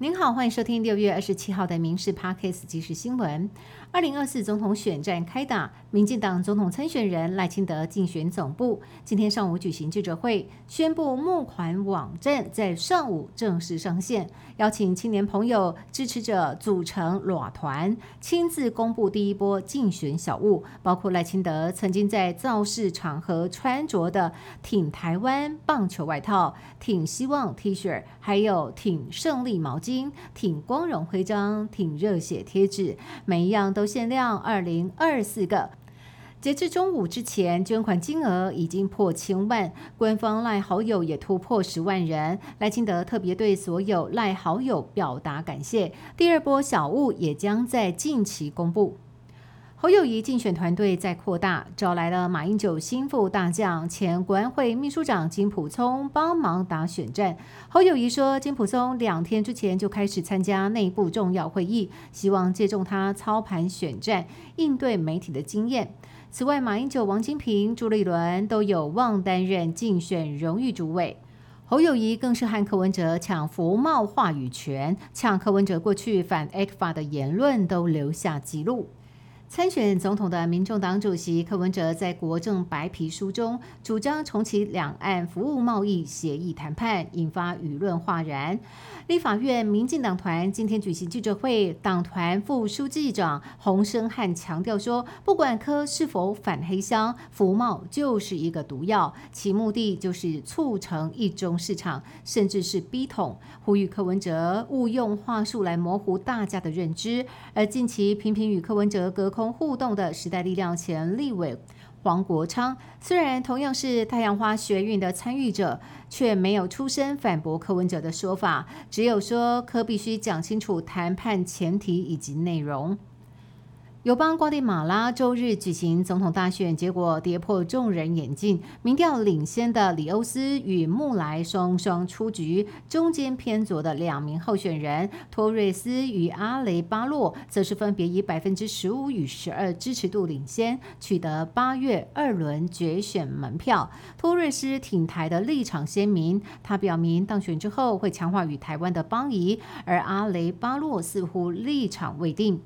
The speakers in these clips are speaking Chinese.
您好，欢迎收听六月二十七号的《民事 Parkes》即时新闻。二零二四总统选战开打，民进党总统参选人赖清德竞选总部。今天上午举行记者会，宣布募款网站在上午正式上线，邀请青年朋友、支持者组成裸团，亲自公布第一波竞选小物，包括赖清德曾经在造势场合穿着的“挺台湾”棒球外套、挺希望 T 恤，还有挺胜利毛巾、挺光荣徽章、挺热血贴纸，每一样。都限量二零二四个，截至中午之前，捐款金额已经破千万，官方赖好友也突破十万人。赖清德特别对所有赖好友表达感谢。第二波小物也将在近期公布。侯友谊竞选团队在扩大，找来了马英九心腹大将、前国安会秘书长金普聪帮忙打选战。侯友谊说，金普聪两天之前就开始参加内部重要会议，希望借重他操盘选战、应对媒体的经验。此外，马英九、王金平、朱立伦都有望担任竞选荣誉主委。侯友谊更是和柯文哲抢福茂话语权，抢柯文哲过去反 A 法的言论都留下记录。参选总统的民众党主席柯文哲在国政白皮书中主张重启两岸服务贸易协议谈判，引发舆论哗然。立法院民进党团今天举行记者会，党团副书记长洪生汉强调说，不管柯是否反黑箱，服贸就是一个毒药，其目的就是促成一中市场，甚至是逼统。呼吁柯文哲勿用话术来模糊大家的认知。而近期频频与柯文哲隔空同互动的时代力量前立委黄国昌，虽然同样是太阳花学运的参与者，却没有出声反驳柯文哲的说法，只有说柯必须讲清楚谈判前提以及内容。友邦瓜地马拉周日举行总统大选，结果跌破众人眼镜。民调领先的里欧斯与穆莱双双出局，中间偏左的两名候选人托瑞斯与阿雷巴洛，则是分别以百分之十五与十二支持度领先，取得八月二轮决选门票。托瑞斯挺台的立场鲜明，他表明当选之后会强化与台湾的邦谊，而阿雷巴洛似乎立场未定。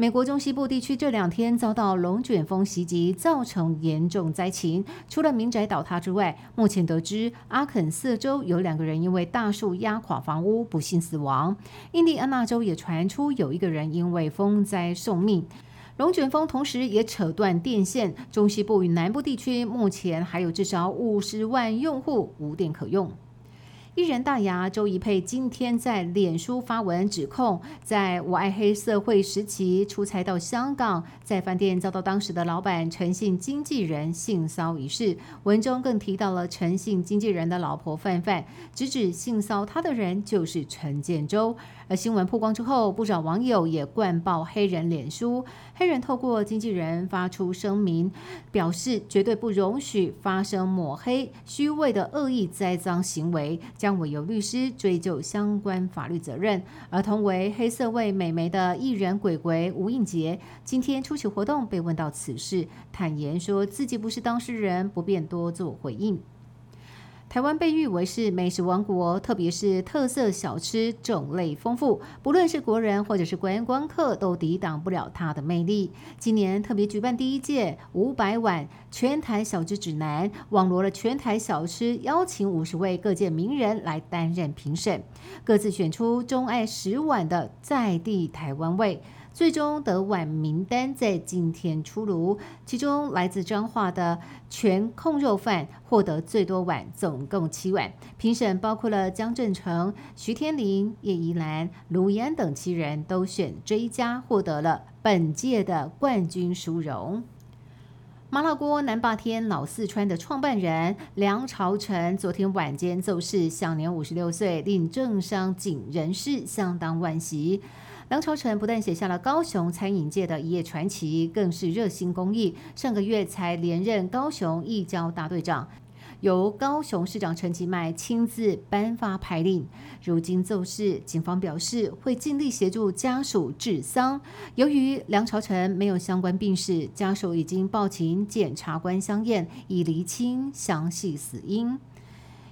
美国中西部地区这两天遭到龙卷风袭击，造成严重灾情。除了民宅倒塌之外，目前得知阿肯色州有两个人因为大树压垮房屋不幸死亡。印第安纳州也传出有一个人因为风灾送命。龙卷风同时也扯断电线，中西部与南部地区目前还有至少五十万用户无电可用。艺人大牙周一佩今天在脸书发文指控，在我爱黑社会时期出差到香港，在饭店遭到当时的老板陈信经纪人性骚一事。文中更提到了陈信经纪人的老婆范范，直指性骚他的人就是陈建州。而新闻曝光之后，不少网友也灌爆黑人脸书。黑人透过经纪人发出声明，表示绝对不容许发生抹黑、虚伪的恶意栽赃行为，委由律师追究相关法律责任。而同为黑色味美眉的艺人鬼鬼吴映洁，今天出席活动被问到此事，坦言说自己不是当事人，不便多做回应。台湾被誉为是美食王国，特别是特色小吃种类丰富，不论是国人或者是观光客都抵挡不了它的魅力。今年特别举办第一届五百碗全台小吃指南，网罗了全台小吃，邀请五十位各界名人来担任评审，各自选出钟爱十碗的在地台湾味。最终得碗名单在今天出炉，其中来自彰化的全控肉饭获得最多碗，总共七碗。评审包括了江正成、徐天林、叶怡兰、卢安等七人，都选追加，获得了本届的冠军殊荣。麻辣锅南霸天老四川的创办人梁朝成昨天晚间奏事，享年五十六岁，令政商景人士相当惋惜。梁朝成不但写下了高雄餐饮界的一页传奇，更是热心公益。上个月才连任高雄义交大队长，由高雄市长陈其迈亲自颁发牌令。如今奏事，警方表示会尽力协助家属治丧。由于梁朝成没有相关病史，家属已经报请检察官相验，以厘清详细死因。